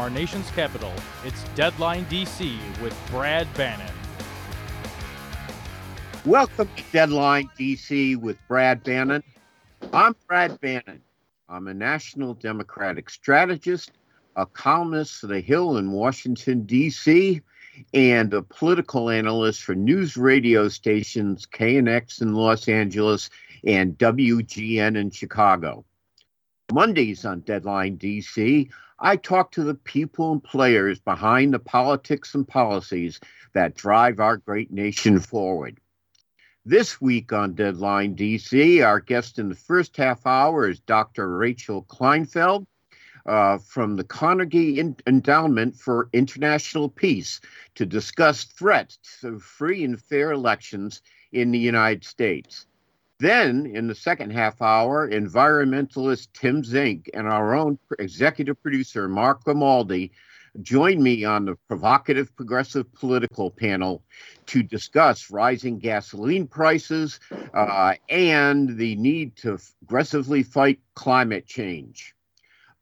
Our nation's capital, it's Deadline DC with Brad Bannon. Welcome to Deadline DC with Brad Bannon. I'm Brad Bannon. I'm a national Democratic strategist, a columnist for The Hill in Washington, D.C., and a political analyst for news radio stations KNX in Los Angeles and WGN in Chicago. Mondays on Deadline DC, I talk to the people and players behind the politics and policies that drive our great nation forward. This week on Deadline DC, our guest in the first half hour is Dr. Rachel Kleinfeld uh, from the Carnegie Endowment for International Peace to discuss threats to free and fair elections in the United States. Then, in the second half hour, environmentalist Tim Zenk and our own executive producer, Mark Grimaldi, join me on the provocative progressive political panel to discuss rising gasoline prices uh, and the need to aggressively fight climate change.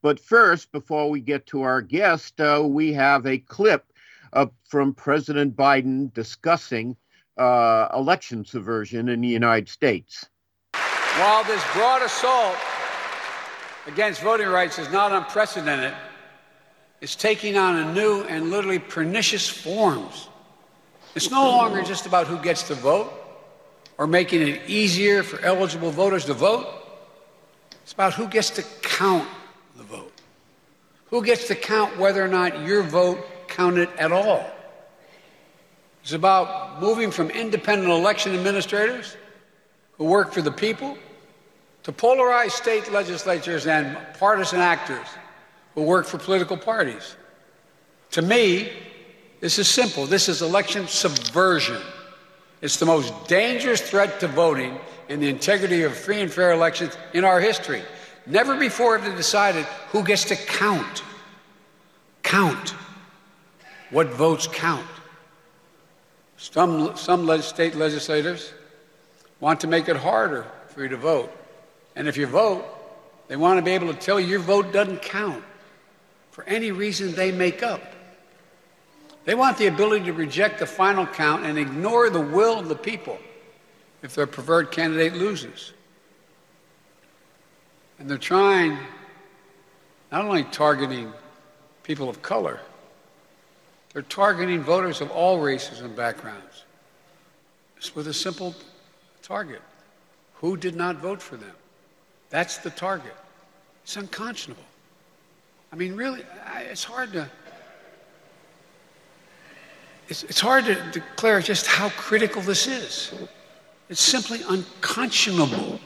But first, before we get to our guest, uh, we have a clip uh, from President Biden discussing uh, election subversion in the United States. While this broad assault against voting rights is not unprecedented, it's taking on a new and literally pernicious forms. It's no longer just about who gets to vote or making it easier for eligible voters to vote. It's about who gets to count the vote. Who gets to count whether or not your vote counted at all. It's about moving from independent election administrators who work for the people to polarized state legislatures and partisan actors who work for political parties. To me, this is simple. This is election subversion. It's the most dangerous threat to voting and the integrity of free and fair elections in our history. Never before have they decided who gets to count. Count. What votes count. Some, some state legislators want to make it harder for you to vote. And if you vote, they want to be able to tell you your vote doesn't count for any reason they make up. They want the ability to reject the final count and ignore the will of the people if their preferred candidate loses. And they're trying, not only targeting people of color, they're targeting voters of all races and backgrounds. It's with a simple target who did not vote for them? That's the target. It's unconscionable. I mean, really, it's hard to. It's, it's hard to declare just how critical this is. It's simply unconscionable.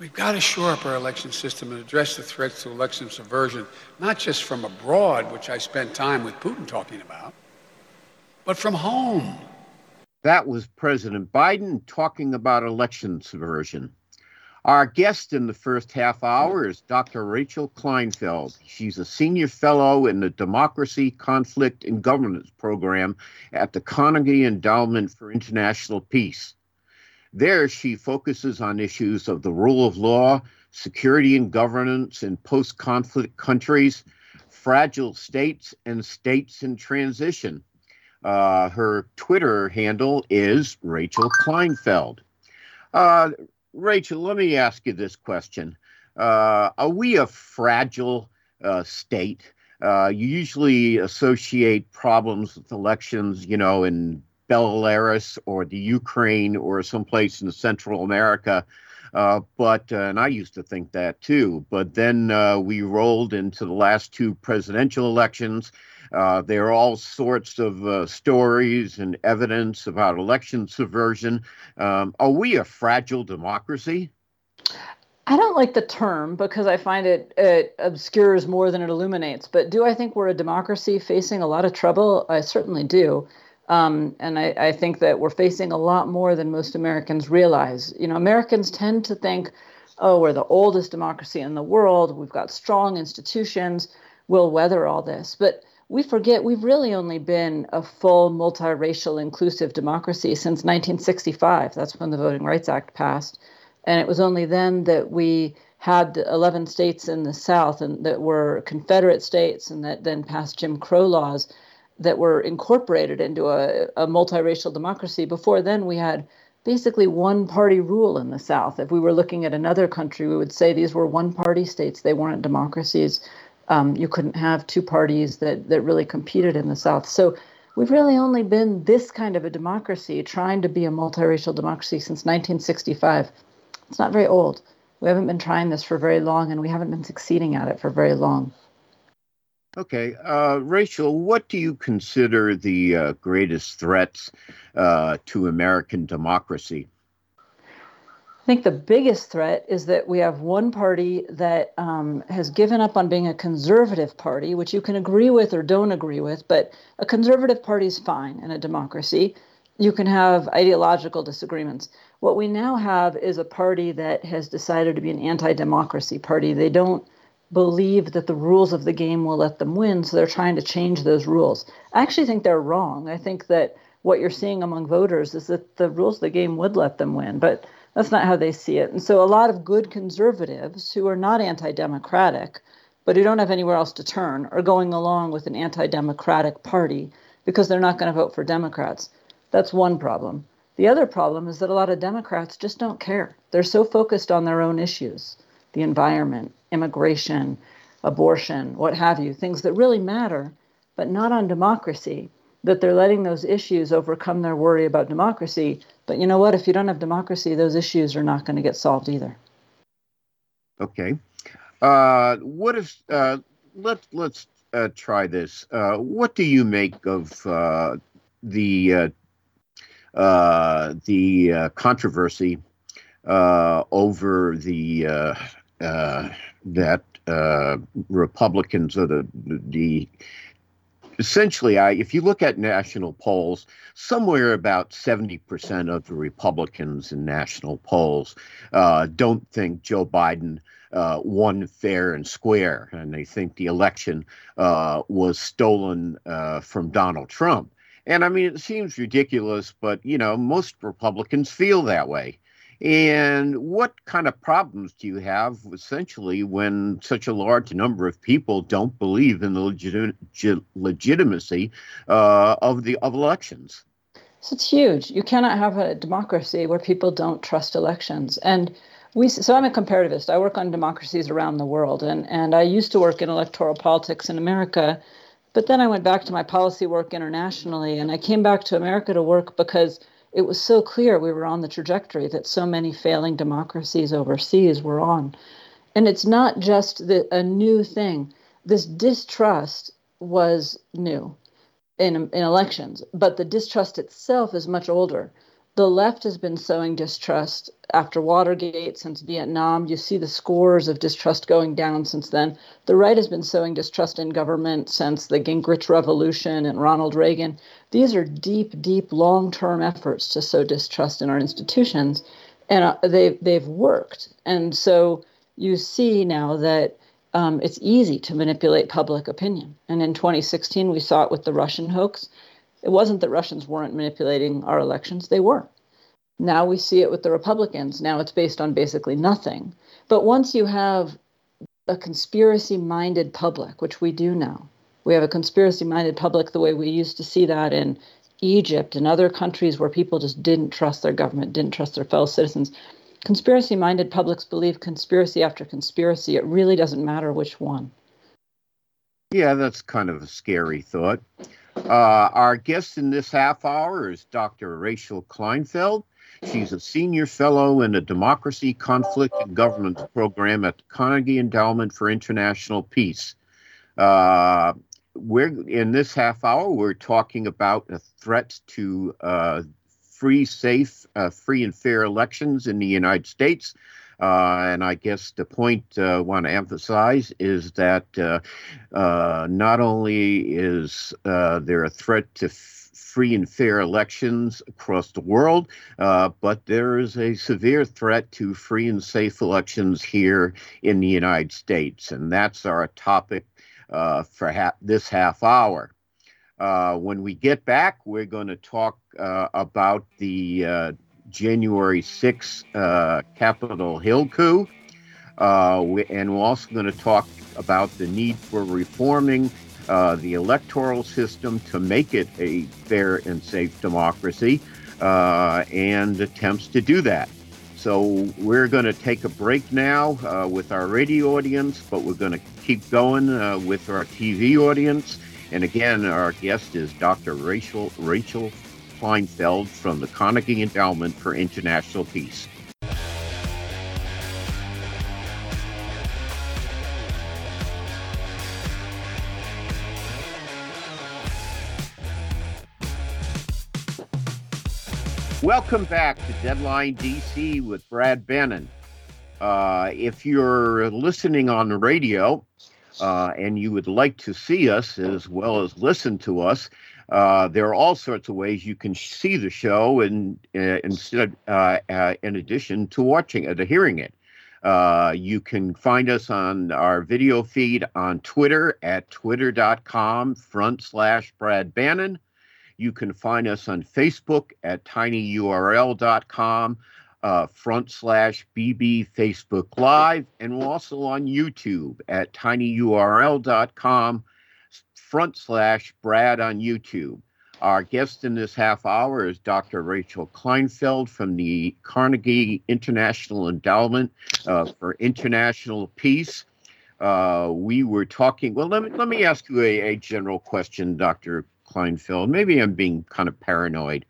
We've got to shore up our election system and address the threats to election subversion, not just from abroad, which I spent time with Putin talking about, but from home. That was President Biden talking about election subversion. Our guest in the first half hour is Dr. Rachel Kleinfeld. She's a senior fellow in the Democracy, Conflict, and Governance program at the Carnegie Endowment for International Peace. There, she focuses on issues of the rule of law, security and governance in post conflict countries, fragile states, and states in transition. Uh, her Twitter handle is Rachel Kleinfeld. Uh, Rachel, let me ask you this question. Uh, are we a fragile uh, state? Uh, you usually associate problems with elections, you know, in Belarus or the Ukraine or someplace in Central America. Uh, but uh, and I used to think that too. But then uh, we rolled into the last two presidential elections, uh, there are all sorts of uh, stories and evidence about election subversion. Um, are we a fragile democracy? I don't like the term because I find it, it obscures more than it illuminates. But do I think we're a democracy facing a lot of trouble? I certainly do. Um, and I, I, think that we're facing a lot more than most Americans realize. You know, Americans tend to think, oh, we're the oldest democracy in the world, we've got strong institutions, we'll weather all this. But we forget we've really only been a full multiracial inclusive democracy since 1965. That's when the Voting Rights Act passed. And it was only then that we had 11 states in the South and that were Confederate states and that then passed Jim Crow laws that were incorporated into a, a multiracial democracy. Before then, we had basically one party rule in the South. If we were looking at another country, we would say these were one party states, they weren't democracies. Um, you couldn't have two parties that, that really competed in the South. So we've really only been this kind of a democracy, trying to be a multiracial democracy since 1965. It's not very old. We haven't been trying this for very long, and we haven't been succeeding at it for very long. Okay. Uh, Rachel, what do you consider the uh, greatest threats uh, to American democracy? I think the biggest threat is that we have one party that um, has given up on being a conservative party, which you can agree with or don't agree with, but a conservative party is fine in a democracy. You can have ideological disagreements. What we now have is a party that has decided to be an anti democracy party. They don't believe that the rules of the game will let them win, so they're trying to change those rules. I actually think they're wrong. I think that what you're seeing among voters is that the rules of the game would let them win, but that's not how they see it. And so a lot of good conservatives who are not anti democratic, but who don't have anywhere else to turn, are going along with an anti democratic party because they're not going to vote for Democrats. That's one problem. The other problem is that a lot of Democrats just don't care. They're so focused on their own issues the environment, immigration, abortion, what have you, things that really matter, but not on democracy, that they're letting those issues overcome their worry about democracy. But you know what? If you don't have democracy, those issues are not going to get solved either. Okay. Uh, what if uh, let let's uh, try this? Uh, what do you make of uh, the uh, uh, the uh, controversy uh, over the that uh, Republicans or the the essentially, I, if you look at national polls, somewhere about 70% of the Republicans in national polls uh, don't think Joe Biden uh, won fair and square, and they think the election uh, was stolen uh, from Donald Trump. And I mean, it seems ridiculous, but you know, most Republicans feel that way. And what kind of problems do you have essentially when such a large number of people don't believe in the legit- legitimacy uh, of the of elections? So it's huge. You cannot have a democracy where people don't trust elections. And we so I'm a comparativist. I work on democracies around the world, and and I used to work in electoral politics in America. But then I went back to my policy work internationally, and I came back to America to work because it was so clear we were on the trajectory that so many failing democracies overseas were on. And it's not just the, a new thing. This distrust was new in, in elections, but the distrust itself is much older the left has been sowing distrust after Watergate since Vietnam. You see the scores of distrust going down since then. The right has been sowing distrust in government since the Gingrich Revolution and Ronald Reagan. These are deep, deep, long-term efforts to sow distrust in our institutions, and uh, they they've worked. And so you see now that um, it's easy to manipulate public opinion. And in 2016, we saw it with the Russian hoax. It wasn't that Russians weren't manipulating our elections, they were. Now we see it with the Republicans. Now it's based on basically nothing. But once you have a conspiracy minded public, which we do now, we have a conspiracy minded public the way we used to see that in Egypt and other countries where people just didn't trust their government, didn't trust their fellow citizens. Conspiracy minded publics believe conspiracy after conspiracy. It really doesn't matter which one. Yeah, that's kind of a scary thought. Uh, our guest in this half hour is Dr. Rachel Kleinfeld. She's a senior fellow in the Democracy, Conflict, and Governance program at the Carnegie Endowment for International Peace. Uh, we're in this half hour. We're talking about the threats to uh, free, safe, uh, free and fair elections in the United States. Uh, and I guess the point uh, I want to emphasize is that uh, uh, not only is uh, there a threat to f- free and fair elections across the world, uh, but there is a severe threat to free and safe elections here in the United States. And that's our topic for ha- this half hour. when we get back, we're going to talk about the January 6th uh, Capitol Hill coup. Uh, we, and we're also going to talk about the need for reforming uh, the electoral system to make it a fair and safe democracy uh, and attempts to do that. So we're going to take a break now uh, with our radio audience, but we're going to keep going uh, with our TV audience. And again, our guest is Dr. Rachel Rachel Kleinfeld from the Carnegie Endowment for International Peace. Welcome back to Deadline DC with Brad Bannon. Uh, if you're listening on the radio uh, and you would like to see us as well as listen to us, uh, there are all sorts of ways you can see the show, and uh, instead, uh, uh in addition to watching it, to hearing it. Uh, you can find us on our video feed on Twitter at twitter.com front slash Brad Bannon. You can find us on Facebook at tinyurl.com uh, front slash BB Facebook Live, and we're also on YouTube at tinyurl.com front slash Brad on YouTube. Our guest in this half hour is Dr. Rachel Kleinfeld from the Carnegie International Endowment uh, for International Peace. Uh, we were talking. Well, let me let me ask you a, a general question, Dr. Kleinfeld. Maybe I'm being kind of paranoid,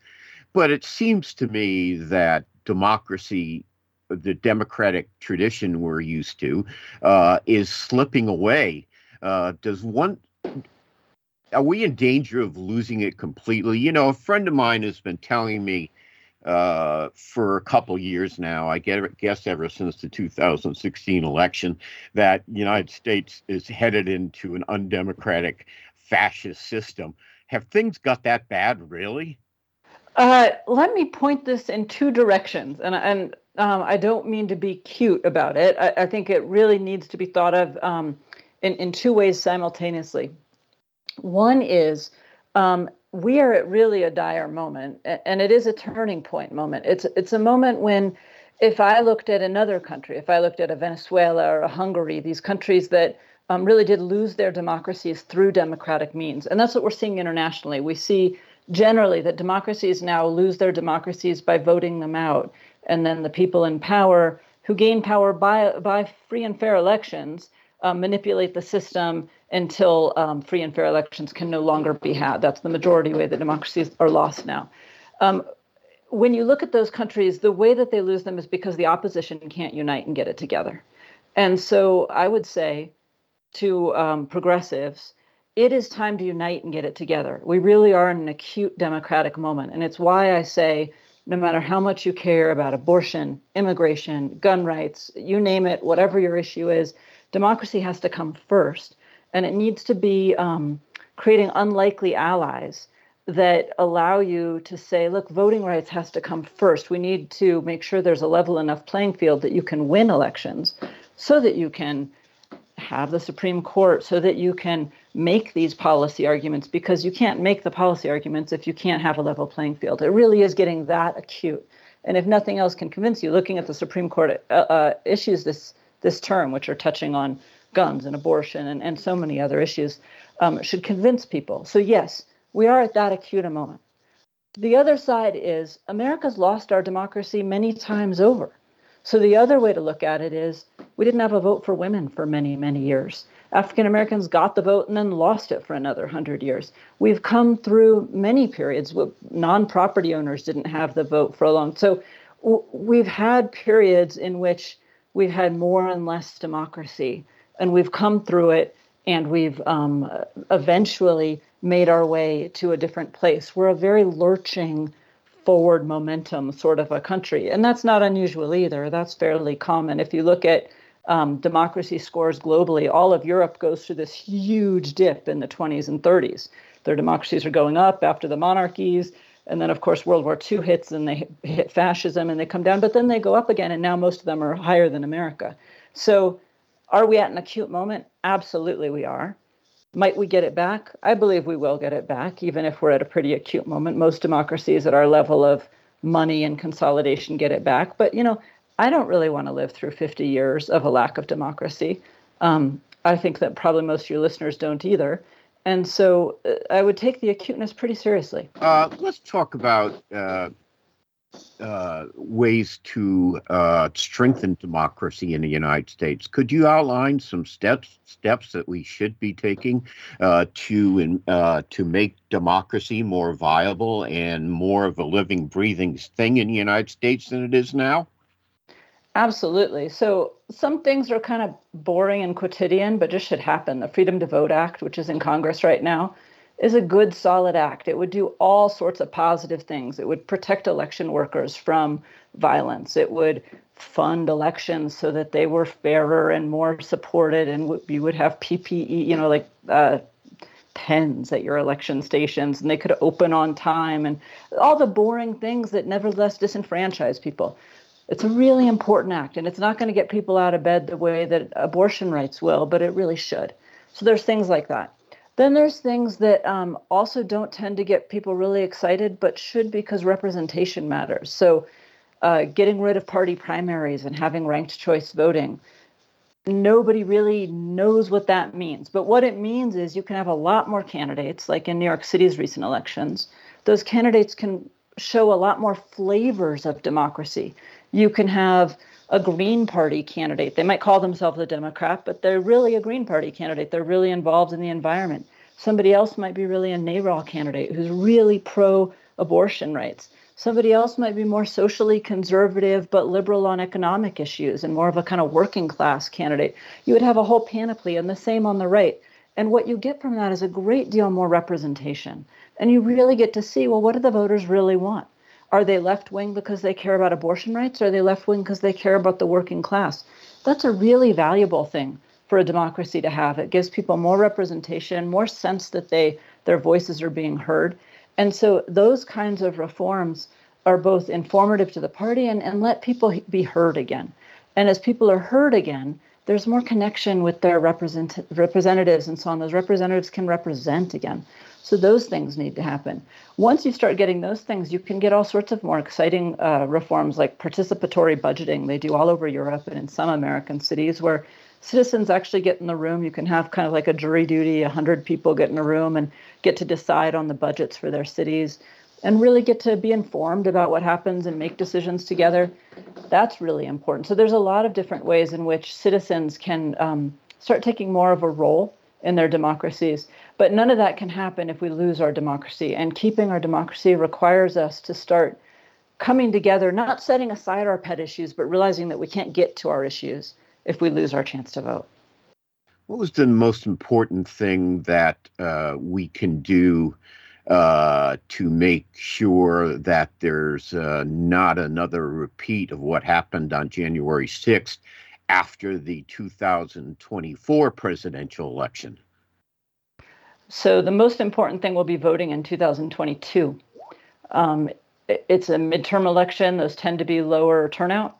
but it seems to me that democracy the democratic tradition we're used to uh, is slipping away. Uh, does one are we in danger of losing it completely? You know, a friend of mine has been telling me uh, for a couple years now, I guess ever since the 2016 election, that the United States is headed into an undemocratic fascist system. Have things got that bad, really? Uh, let me point this in two directions, and and um, I don't mean to be cute about it. I, I, think it really needs to be thought of um, in in two ways simultaneously. One is um, we are at really a dire moment, and it is a turning point moment. It's it's a moment when, if I looked at another country, if I looked at a Venezuela or a Hungary, these countries that um, really did lose their democracies through democratic means, and that's what we're seeing internationally. We see generally that democracies now lose their democracies by voting them out, and then the people in power who gain power by by free and fair elections uh, manipulate the system until um, free and fair elections can no longer be had. That's the majority way that democracies are lost now. Um, when you look at those countries, the way that they lose them is because the opposition can't unite and get it together. And so I would say to um, progressives, it is time to unite and get it together. We really are in an acute democratic moment. And it's why I say, no matter how much you care about abortion, immigration, gun rights, you name it, whatever your issue is, democracy has to come first and it needs to be um, creating unlikely allies that allow you to say, look, voting rights has to come first. We need to make sure there's a level enough playing field that you can win elections so that you can have the Supreme Court, so that you can make these policy arguments, because you can't make the policy arguments if you can't have a level playing field. It really is getting that acute. And if nothing else can convince you, looking at the Supreme Court uh, uh, issues this this term, which are touching on guns and abortion and, and so many other issues, um, should convince people. So, yes, we are at that acute moment. The other side is America's lost our democracy many times over. So, the other way to look at it is we didn't have a vote for women for many, many years. African Americans got the vote and then lost it for another hundred years. We've come through many periods. Where non property owners didn't have the vote for a long So, we've had periods in which we've had more and less democracy and we've come through it and we've um, eventually made our way to a different place. We're a very lurching, forward momentum sort of a country. And that's not unusual either. That's fairly common. If you look at um, democracy scores globally, all of Europe goes through this huge dip in the 20s and 30s. Their democracies are going up after the monarchies. And then, of course, World War II hits and they hit fascism and they come down, but then they go up again. And now most of them are higher than America. So, are we at an acute moment? Absolutely, we are. Might we get it back? I believe we will get it back, even if we're at a pretty acute moment. Most democracies at our level of money and consolidation get it back. But, you know, I don't really want to live through 50 years of a lack of democracy. Um, I think that probably most of your listeners don't either. And so uh, I would take the acuteness pretty seriously. Uh, let's talk about uh, uh, ways to uh, strengthen democracy in the United States. Could you outline some steps steps that we should be taking uh, to uh, to make democracy more viable and more of a living, breathing thing in the United States than it is now? Absolutely. So some things are kind of boring and quotidian, but just should happen. The Freedom to Vote Act, which is in Congress right now, is a good, solid act. It would do all sorts of positive things. It would protect election workers from violence. It would fund elections so that they were fairer and more supported, and you would have PPE, you know, like uh, pens at your election stations, and they could open on time, and all the boring things that nevertheless disenfranchise people. It's a really important act, and it's not going to get people out of bed the way that abortion rights will, but it really should. So there's things like that. Then there's things that um, also don't tend to get people really excited, but should because representation matters. So, uh, getting rid of party primaries and having ranked choice voting. Nobody really knows what that means. But what it means is you can have a lot more candidates, like in New York City's recent elections. Those candidates can show a lot more flavors of democracy. You can have a Green Party candidate. They might call themselves a Democrat, but they're really a Green Party candidate. They're really involved in the environment. Somebody else might be really a NARAL candidate who's really pro abortion rights. Somebody else might be more socially conservative but liberal on economic issues and more of a kind of working class candidate. You would have a whole panoply, and the same on the right. And what you get from that is a great deal more representation. And you really get to see well, what do the voters really want? Are they left wing because they care about abortion rights? Are they left wing because they care about the working class? That's a really valuable thing for a democracy to have. It gives people more representation, more sense that they their voices are being heard. And so those kinds of reforms are both informative to the party and, and let people be heard again. And as people are heard again, there's more connection with their represent, representatives and so on. Those representatives can represent again. So those things need to happen. Once you start getting those things, you can get all sorts of more exciting uh, reforms like participatory budgeting. They do all over Europe and in some American cities where citizens actually get in the room. You can have kind of like a jury duty, 100 people get in a room and get to decide on the budgets for their cities and really get to be informed about what happens and make decisions together. That's really important. So there's a lot of different ways in which citizens can um, start taking more of a role in their democracies. But none of that can happen if we lose our democracy. And keeping our democracy requires us to start coming together, not setting aside our pet issues, but realizing that we can't get to our issues if we lose our chance to vote. What was the most important thing that uh, we can do uh, to make sure that there's uh, not another repeat of what happened on January 6th after the 2024 presidential election? So, the most important thing will be voting in 2022. Um, it's a midterm election, those tend to be lower turnout.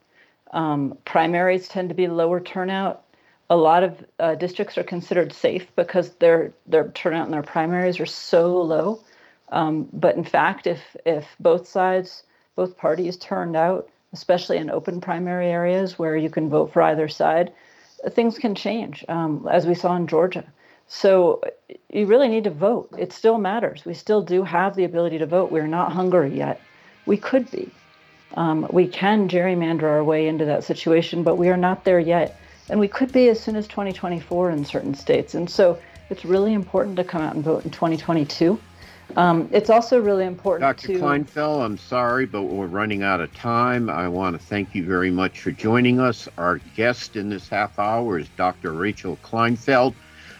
Um, primaries tend to be lower turnout. A lot of uh, districts are considered safe because their their turnout in their primaries are so low. Um, but in fact, if if both sides, both parties turned out especially in open primary areas where you can vote for either side, things can change, um, as we saw in Georgia. So you really need to vote. It still matters. We still do have the ability to vote. We're not Hungary yet. We could be. Um, we can gerrymander our way into that situation, but we are not there yet. And we could be as soon as 2024 in certain states. And so it's really important to come out and vote in 2022. Um, it's also really important Dr. to. Kleinfeld, I'm sorry, but we're running out of time. I want to thank you very much for joining us. Our guest in this half hour is Dr. Rachel Kleinfeld,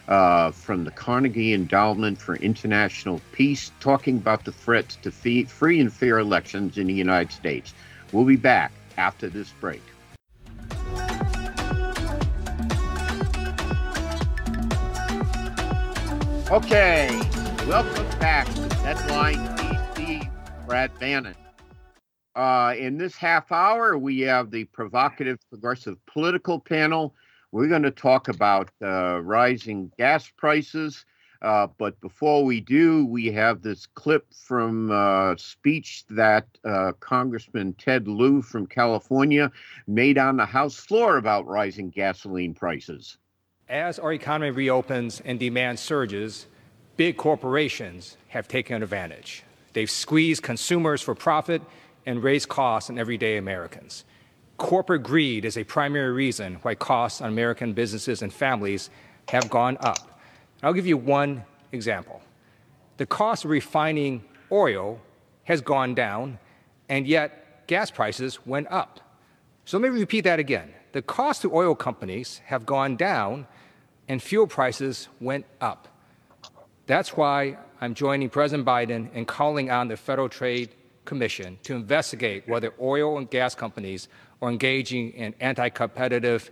uh, from the Carnegie Endowment for International Peace, talking about the threats to free and fair elections in the United States. We'll be back after this break. Okay, welcome back to Deadline DC. Brad Bannon. Uh, in this half hour, we have the provocative progressive political panel. We're going to talk about uh, rising gas prices. Uh, but before we do, we have this clip from a uh, speech that uh, Congressman Ted Lieu from California made on the House floor about rising gasoline prices. As our economy reopens and demand surges, big corporations have taken advantage. They've squeezed consumers for profit and raised costs on everyday Americans. Corporate greed is a primary reason why costs on American businesses and families have gone up. I'll give you one example. The cost of refining oil has gone down, and yet gas prices went up. So let me repeat that again. The cost to oil companies have gone down, and fuel prices went up. That's why I'm joining President Biden in calling on the Federal Trade Commission to investigate whether oil and gas companies are engaging in anti competitive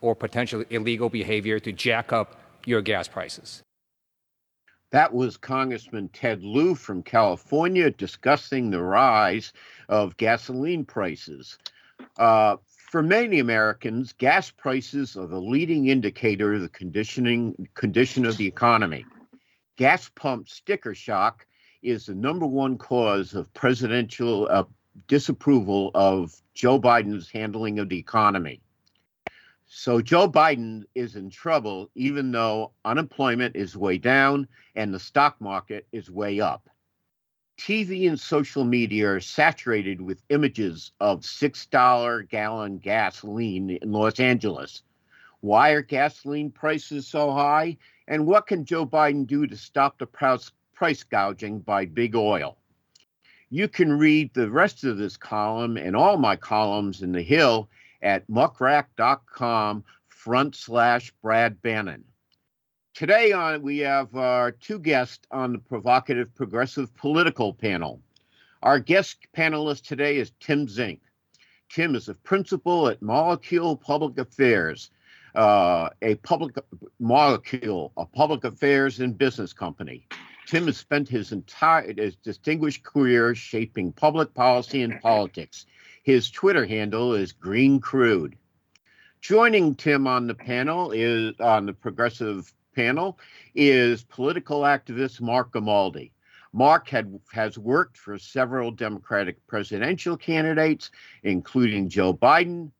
or potentially illegal behavior to jack up your gas prices. That was Congressman Ted Lieu from California discussing the rise of gasoline prices. Uh, for many Americans, gas prices are the leading indicator of the conditioning condition of the economy. Gas pump sticker shock is the number one cause of presidential uh, disapproval of Joe Biden's handling of the economy. So Joe Biden is in trouble, even though unemployment is way down and the stock market is way up. TV and social media are saturated with images of $6 gallon gasoline in Los Angeles. Why are gasoline prices so high? And what can Joe Biden do to stop the price gouging by big oil? You can read the rest of this column and all my columns in The Hill at muckrack.com front slash Brad Bannon. Today on we have our two guests on the provocative progressive political panel. Our guest panelist today is Tim Zenk. Tim is a principal at Molecule Public Affairs, uh, a public molecule, a public affairs and business company. Tim has spent his entire his distinguished career shaping public policy and politics. His Twitter handle is Green Crude. Joining Tim on the panel is on the progressive panel is political activist Mark Grimaldi. Mark had, has worked for several Democratic presidential candidates, including Joe Biden.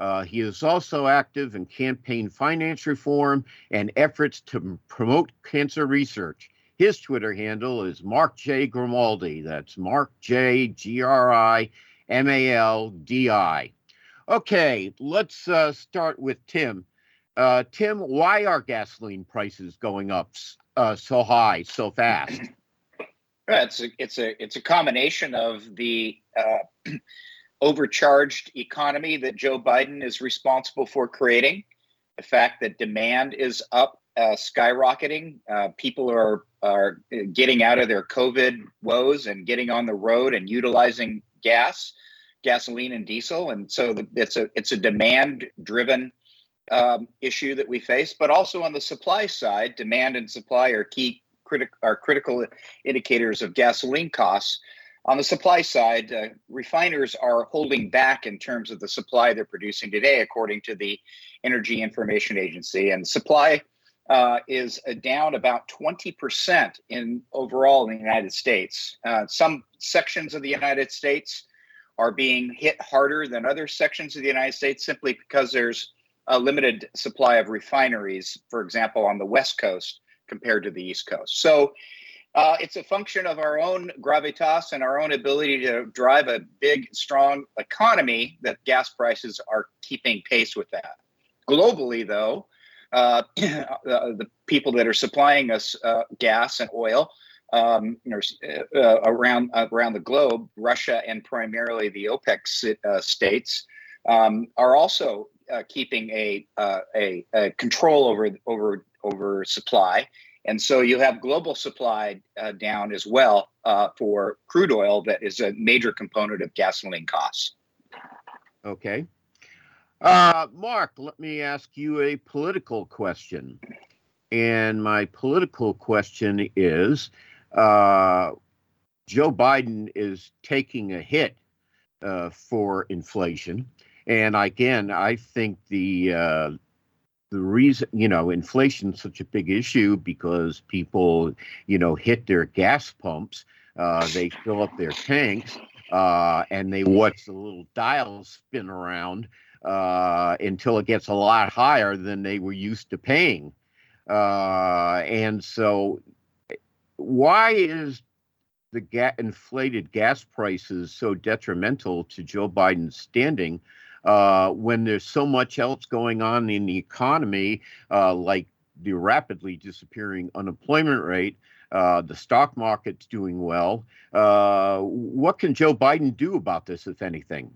Uh, he is also active in campaign finance reform and efforts to promote cancer research. His Twitter handle is Mark J. Grimaldi. That's Mark J. G R I M A L D I. Okay, let's uh, start with Tim. Uh, Tim, why are gasoline prices going up uh, so high so fast? It's a it's a it's a combination of the uh, overcharged economy that Joe Biden is responsible for creating, the fact that demand is up, uh, skyrocketing. Uh, people are are getting out of their COVID woes and getting on the road and utilizing gas, gasoline and diesel, and so it's a it's a demand driven um, issue that we face. But also on the supply side, demand and supply are key critic are critical indicators of gasoline costs. On the supply side, uh, refiners are holding back in terms of the supply they're producing today, according to the Energy Information Agency. And supply uh, is uh, down about 20% in overall in the United States. Uh, some sections of the United States are being hit harder than other sections of the United States simply because there's a limited supply of refineries, for example, on the West Coast compared to the East Coast. So uh, it's a function of our own gravitas and our own ability to drive a big, strong economy that gas prices are keeping pace with that. Globally, though, uh, the people that are supplying us uh, gas and oil um, uh, around around the globe, Russia and primarily the OPEC uh, states um, are also uh, keeping a, uh, a, a control over over over supply, and so you have global supply uh, down as well uh, for crude oil, that is a major component of gasoline costs. Okay. Uh, Mark, let me ask you a political question. And my political question is uh, Joe Biden is taking a hit uh, for inflation. And again, I think the uh, the reason you know inflation is such a big issue because people you know hit their gas pumps, uh, they fill up their tanks, uh, and they watch the little dials spin around uh, until it gets a lot higher than they were used to paying. Uh, and so, why is the ga- inflated gas prices so detrimental to Joe Biden's standing uh, when there's so much else going on in the economy, uh, like the rapidly disappearing unemployment rate? Uh, the stock market's doing well. Uh, what can Joe Biden do about this, if anything?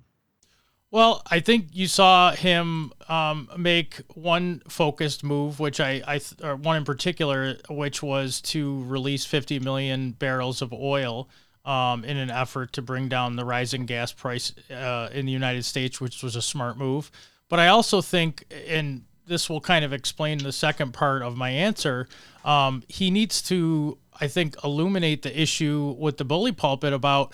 Well, I think you saw him um, make one focused move, which I, I or one in particular, which was to release 50 million barrels of oil um, in an effort to bring down the rising gas price uh, in the United States, which was a smart move. But I also think, and this will kind of explain the second part of my answer, um, he needs to, I think, illuminate the issue with the bully pulpit about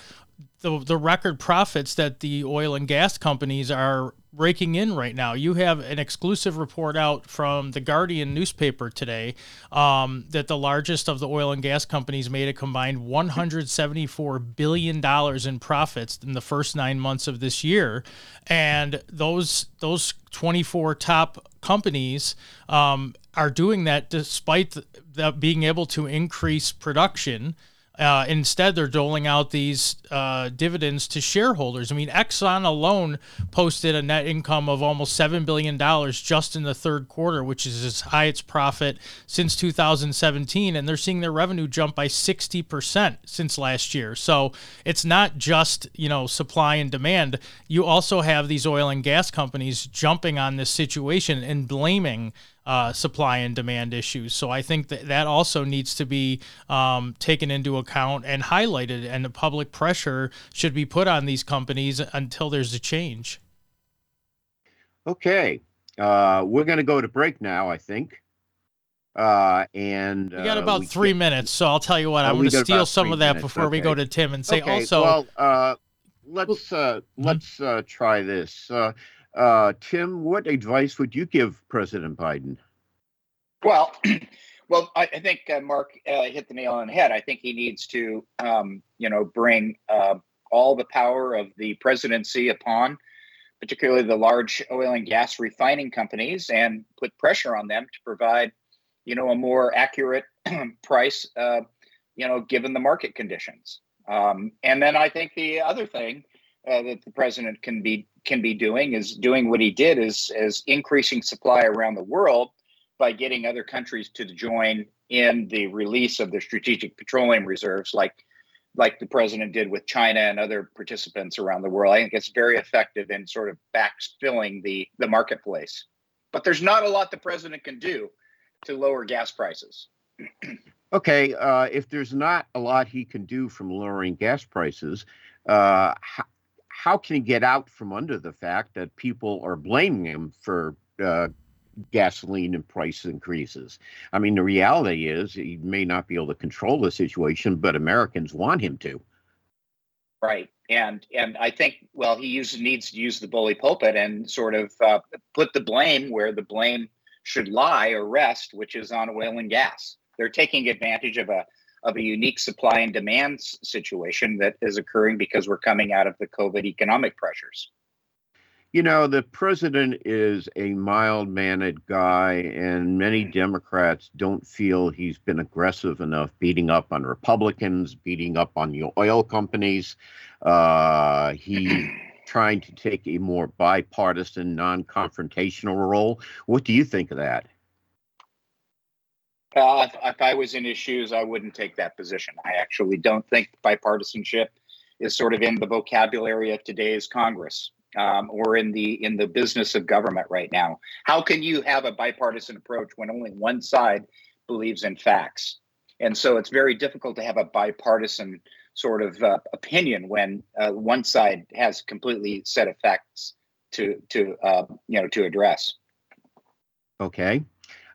the the record profits that the oil and gas companies are raking in right now. You have an exclusive report out from the Guardian newspaper today um, that the largest of the oil and gas companies made a combined 174 billion dollars in profits in the first nine months of this year, and those those 24 top companies um, are doing that despite the, being able to increase production uh, instead, they're doling out these uh, dividends to shareholders. I mean, Exxon alone posted a net income of almost $7 billion just in the third quarter, which is its highest profit since 2017. And they're seeing their revenue jump by 60% since last year. So it's not just, you know, supply and demand. You also have these oil and gas companies jumping on this situation and blaming uh, supply and demand issues. So I think that that also needs to be um, taken into account and highlighted, and the public pressure should be put on these companies until there's a change. Okay, uh, we're going to go to break now. I think. Uh, and we got uh, about we three minutes, so I'll tell you what. I'm going to steal some of that minutes. before okay. we go to Tim and say okay. also. Well, uh, let's uh, let's uh, try this. Uh, Tim, what advice would you give President Biden? Well, well, I, I think uh, Mark uh, hit the nail on the head. I think he needs to, um, you know, bring uh, all the power of the presidency upon, particularly the large oil and gas refining companies, and put pressure on them to provide, you know, a more accurate price, uh, you know, given the market conditions. Um, and then I think the other thing uh, that the president can be can be doing is doing what he did is is increasing supply around the world by getting other countries to join in the release of the strategic petroleum reserves like like the president did with China and other participants around the world. I think it's very effective in sort of backfilling the the marketplace. But there's not a lot the president can do to lower gas prices. okay, uh, if there's not a lot he can do from lowering gas prices, uh, how can he get out from under the fact that people are blaming him for uh, gasoline and price increases? I mean, the reality is he may not be able to control the situation, but Americans want him to. Right, and and I think well, he uses needs to use the bully pulpit and sort of uh, put the blame where the blame should lie or rest, which is on oil and gas. They're taking advantage of a of a unique supply and demand situation that is occurring because we're coming out of the COVID economic pressures. You know, the president is a mild mannered guy, and many mm. Democrats don't feel he's been aggressive enough, beating up on Republicans, beating up on the oil companies. Uh, he trying to take a more bipartisan, non confrontational role. What do you think of that? If, if, I was in his shoes, I wouldn't take that position. I actually don't think bipartisanship is sort of in the vocabulary of today's Congress. um, or in the in the business of government right now. How can you have a bipartisan approach when only one side believes in facts? And so it's very difficult to have a bipartisan sort of uh, opinion when uh, one side has completely set of facts to to uh, you know to address. Okay.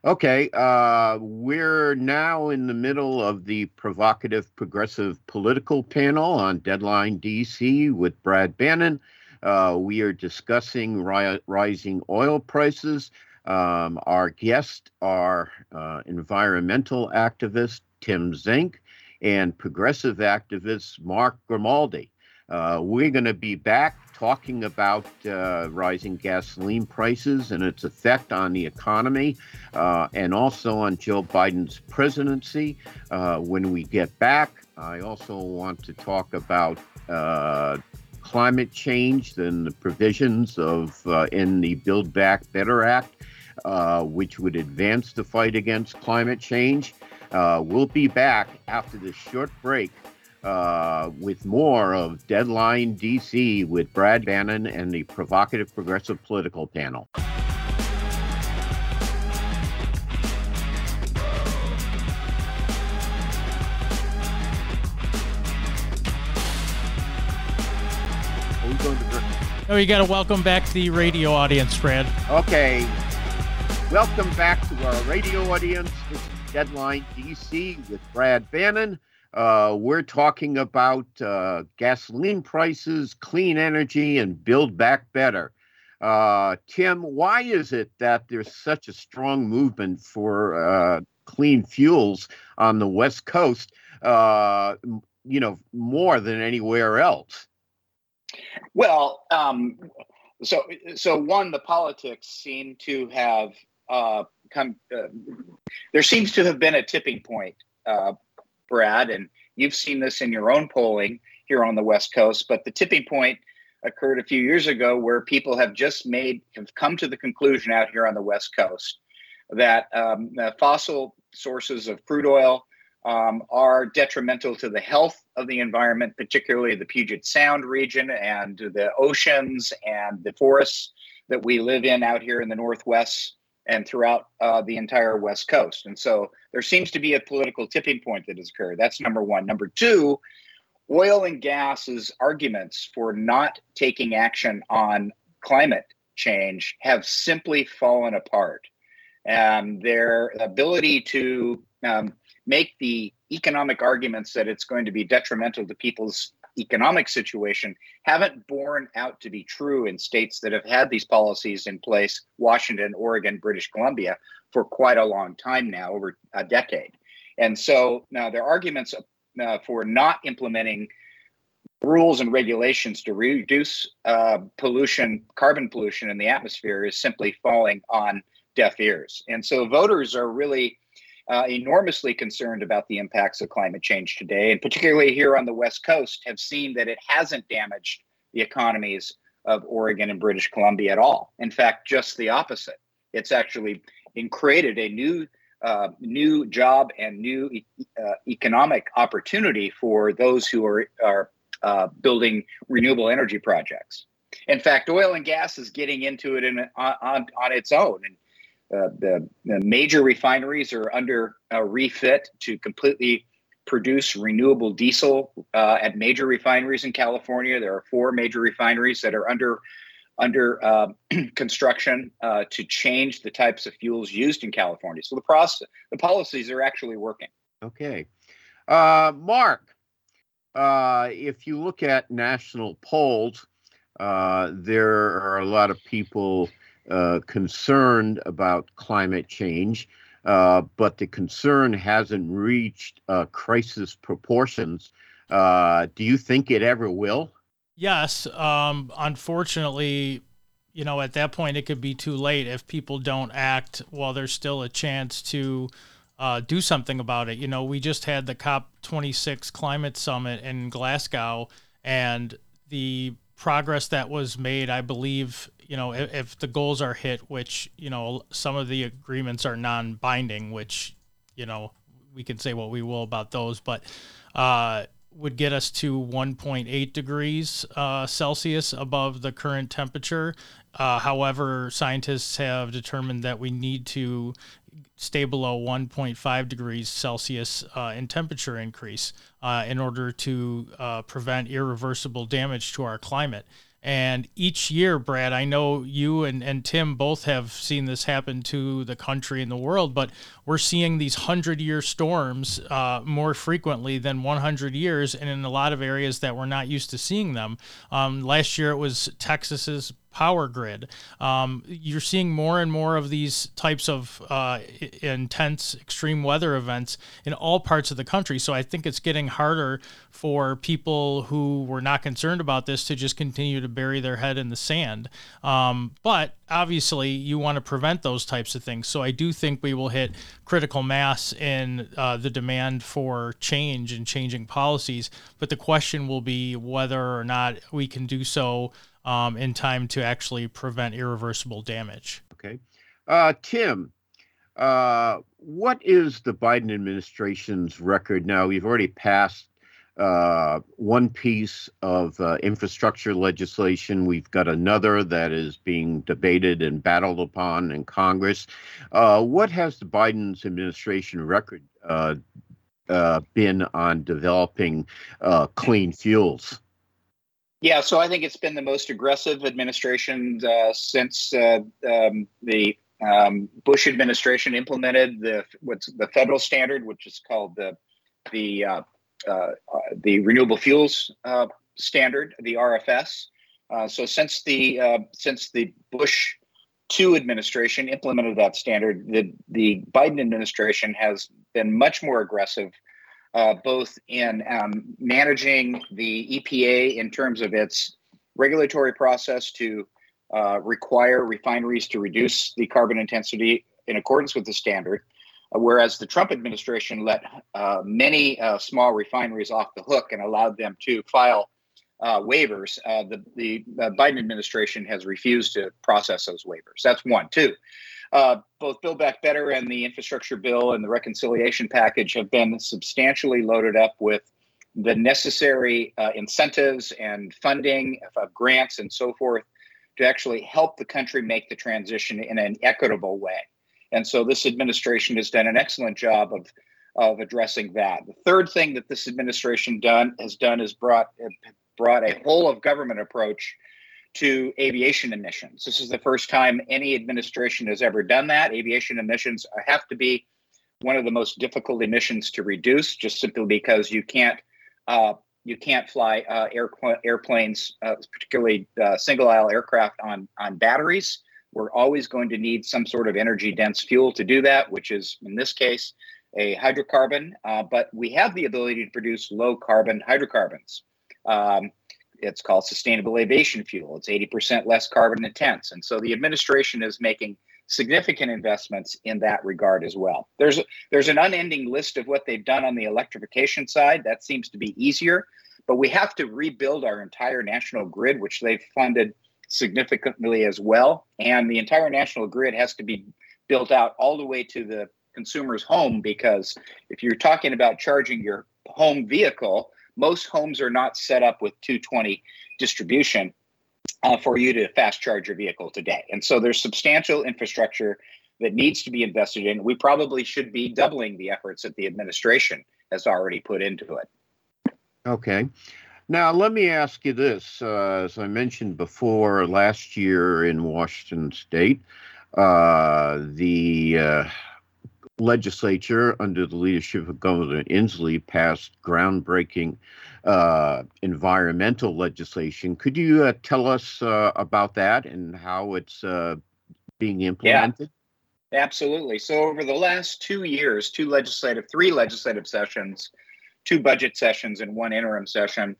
Okay, uh, we're now in the middle of the provocative progressive political panel on Deadline DC with Brad Bannon. Uh, we are discussing ri- rising oil prices. Um, our guests are uh, environmental activist Tim Zenk and progressive activist Mark Grimaldi. Uh, we're going to be back talking about uh, rising gasoline prices and its effect on the economy uh, and also on Joe Biden's presidency. Uh, when we get back, I also want to talk about uh, climate change and the provisions of uh, in the Build Back Better Act, which would advance the fight against climate change. we'll be back after this short break uh, with more of Deadline DC with Brad Bannon and the provocative progressive political panel. Oh, you got to welcome back the radio audience, Brad. Okay. Welcome back to our radio audience. This is Deadline DC with Brad Bannon. Uh, we're talking about uh, gasoline prices, clean energy, and build back better. Uh, Tim, why is it that there's such a strong movement for uh, clean fuels on the West Coast? Uh, you know, more than anywhere else. Well, um, so so one, the politics seem to have uh, come. there seems to have been a tipping point Brad, and you've seen this in your own polling here on the West Coast. But the tipping point occurred a few years ago where people have just made, have come to the conclusion out here on the West Coast that um, fossil sources of crude oil um, are detrimental to the health of the environment, particularly the Puget Sound region and the oceans and the forests that we live in out here in the Northwest and throughout uh, the entire West Coast. And so there seems to be a political tipping point that has occurred. That's number one. Number two, oil and gas's arguments for not taking action on climate change have simply fallen apart. And their ability to um, make the economic arguments that it's going to be detrimental to people's economic situation haven't borne out to be true in states that have had these policies in place Washington, Oregon, British Columbia for quite a long time now, over a decade. And so now their arguments uh, for not implementing rules and regulations to reduce uh, pollution, carbon pollution in the atmosphere is simply falling on deaf ears. And so voters are really uh, enormously concerned about the impacts of climate change today, and particularly here on the West Coast, have seen that it hasn't damaged the economies of Oregon and British Columbia at all. In fact, just the opposite. It's actually created a new uh, new job and new e- uh, economic opportunity for those who are are uh, building renewable energy projects. In fact, oil and gas is getting into it in, on, on, its own. And uh, the, the, major refineries are under a refit to completely produce renewable diesel uh, at major refineries in California. There are four major refineries that are under under uh, construction uh, to change the types of fuels used in California. So the process, the policies are actually working. Okay, uh, Mark. If you look at national polls, there are a lot of people uh, concerned about climate change, uh, but the concern hasn't reached uh, crisis proportions. Uh, do you think it ever will? Yes. Um, unfortunately, you know, at that point, it could be too late if people don't act while there's still a chance to uh, do something about it. You know, we just had the COP26 climate summit in Glasgow, and the progress that was made, I believe, you know, if, if, the goals are hit, which, you know, some of the agreements are non binding, which, you know, we can say what we will about those, but uh, would get us to 1.8 degrees uh, Celsius above the current temperature. Uh, however, scientists have determined that we need to stay below 1.5 degrees Celsius uh, in temperature increase uh, in order to uh, prevent irreversible damage to our climate. And each year, Brad, I know you and, and Tim both have seen this happen to the country and the world, but we're seeing these 100 year storms uh, more frequently than 100 years, and in a lot of areas that we're not used to seeing them. Um, last year, it was Texas's power grid. Um, you're seeing more and more of these types of uh, intense extreme weather events in all parts of the country. So I think it's getting harder for people who were not concerned about this to just continue to bury their head in the sand. Um, but obviously, you want to prevent those types of things. So I do think we will hit critical mass in uh, the demand for change and changing policies. But the question will be whether or not we can do so um, in time to actually prevent irreversible damage. Okay. Uh, Tim, uh, what is the Biden administration's record now? We've already passed uh, one piece of uh, infrastructure legislation. We've got another that is being debated and battled upon in Congress. Uh, what has the Biden's administration record uh, uh, been on developing uh, clean fuels? Yeah, so I think it's been the most aggressive administration uh, since uh, um, the um, Bush administration implemented the what's the federal standard, which is called the the uh, uh the renewable fuels uh, standard, the RFS. Uh, so since the since the Bush two administration implemented that standard, the the Biden administration has been much more aggressive uh, both in um, managing the EPA in terms of its regulatory process to uh, require refineries to reduce the carbon intensity in accordance with the standard, uh, whereas the Trump administration let uh, many uh, small refineries off the hook and allowed them to file uh, waivers. the the Biden administration has refused to process those waivers. That's one. Two, uh, both Build Back Better and the infrastructure bill and the reconciliation package have been substantially loaded up with the necessary uh, incentives and funding of grants and so forth to actually help the country make the transition in an equitable way. And so this administration has done an excellent job of of addressing that. The third thing that this administration done has done is brought brought a whole of government approach to aviation emissions. This is the first time any administration has ever done that. Aviation emissions have to be one of the most difficult emissions to reduce, just simply because you can't uh, you can't fly uh, air, airplanes, uh, particularly uh, single aisle aircraft, on on batteries. We're always going to need some sort of energy dense fuel to do that, which is in this case a hydrocarbon. Uh, but we have the ability to produce low carbon hydrocarbons. Um, it's called sustainable aviation fuel. It's 80% less carbon intense. And so the administration is making significant investments in that regard as well. There's there's an unending list of what they've done on the electrification side. That seems to be easier, but we have to rebuild our entire national grid, which they've funded significantly as well. And the entire national grid has to be built out all the way to the consumer's home because if you're talking about charging your home vehicle, most homes are not set up with 220 distribution uh, for you to fast charge your vehicle today. And so there's substantial infrastructure that needs to be invested in. We probably should be doubling the efforts that the administration has already put into it. Okay. Now, let me ask you this. Uh, as I mentioned before, last year in Washington state, uh, the uh, legislature, under the leadership of Governor Inslee, passed groundbreaking uh, environmental legislation. Could you uh, tell us uh, about that and how it's uh, being implemented? Yeah, absolutely. So, over the last two years, two legislative, three legislative sessions, two budget sessions, and one interim session,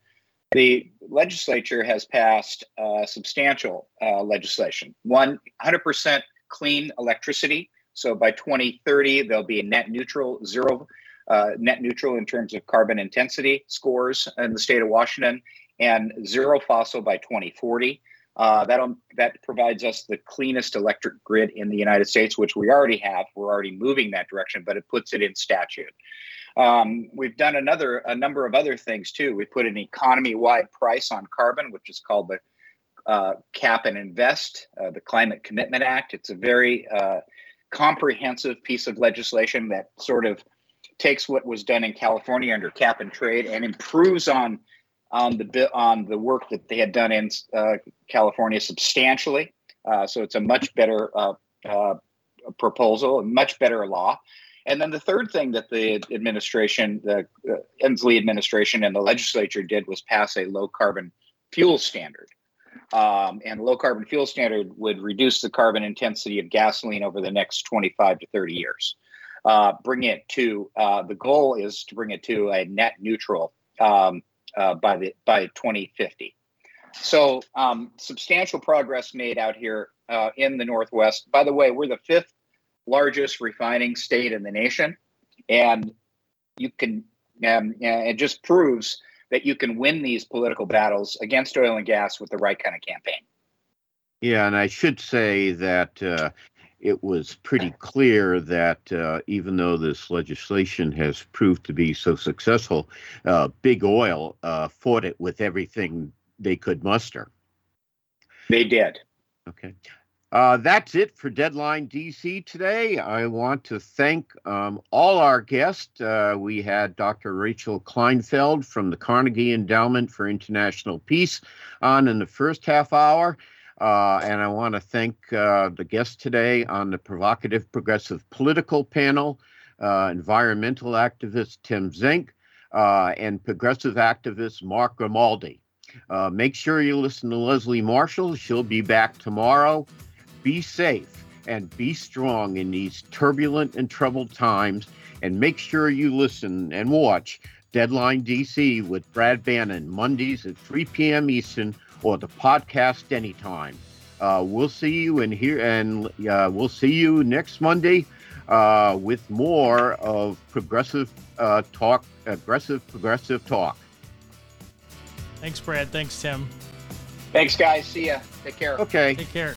the legislature has passed uh, substantial uh, legislation. One, 100% clean electricity so by 2030, there'll be a net neutral, zero uh, net neutral in terms of carbon intensity scores in the state of Washington, and zero fossil by 2040. Uh, that that provides us the cleanest electric grid in the United States, which we already have. We're already moving that direction, but it puts it in statute. Um, we've done another a number of other things too. We put an economy-wide price on carbon, which is called the uh, Cap and Invest, uh, the Climate Commitment Act. It's a very uh, comprehensive piece of legislation that sort of takes what was done in California under cap and trade and improves on on the on the work that they had done in uh, California substantially. Uh, so it's a much better uh, uh, proposal, a much better law. And then the third thing that the administration, the Inslee administration, and the legislature did was pass a low carbon fuel standard. Um, and low carbon fuel standard would reduce the carbon intensity of gasoline over the next 25 to 30 years. Uh, bring it to uh, the goal is to bring it to a net neutral um, uh, by the by 2050. So um, substantial progress made out here uh, in the Northwest. By the way, we're the fifth largest refining state in the nation, and you can um, it just proves that you can win these political battles against oil and gas with the right kind of campaign. Yeah, and I should say that uh, it was pretty clear that uh, even though this legislation has proved to be so successful, uh, Big Oil uh, fought it with everything they could muster. They did. Okay. Uh, that's it for Deadline DC today. I want to thank um, all our guests. Uh, we had Dr. Rachel Kleinfeld from the Carnegie Endowment for International Peace on in the first half hour. Uh, and I want to thank uh, the guests today on the Provocative Progressive Political Panel, uh, environmental activist Tim Zenk, uh, and progressive activist Mark Grimaldi. Make sure you listen to Leslie Marshall. She'll be back tomorrow. Be safe and be strong in these turbulent and troubled times. And make sure you listen and watch Deadline DC with Brad Bannon, Mondays at 3 p.m. Eastern or the podcast anytime. Uh, we'll see you in here, and uh, we'll see you next Monday uh, with more of progressive uh, talk, aggressive progressive talk. Thanks, Brad. Thanks, Tim. Thanks, guys. See ya. Take care. Okay. Take care.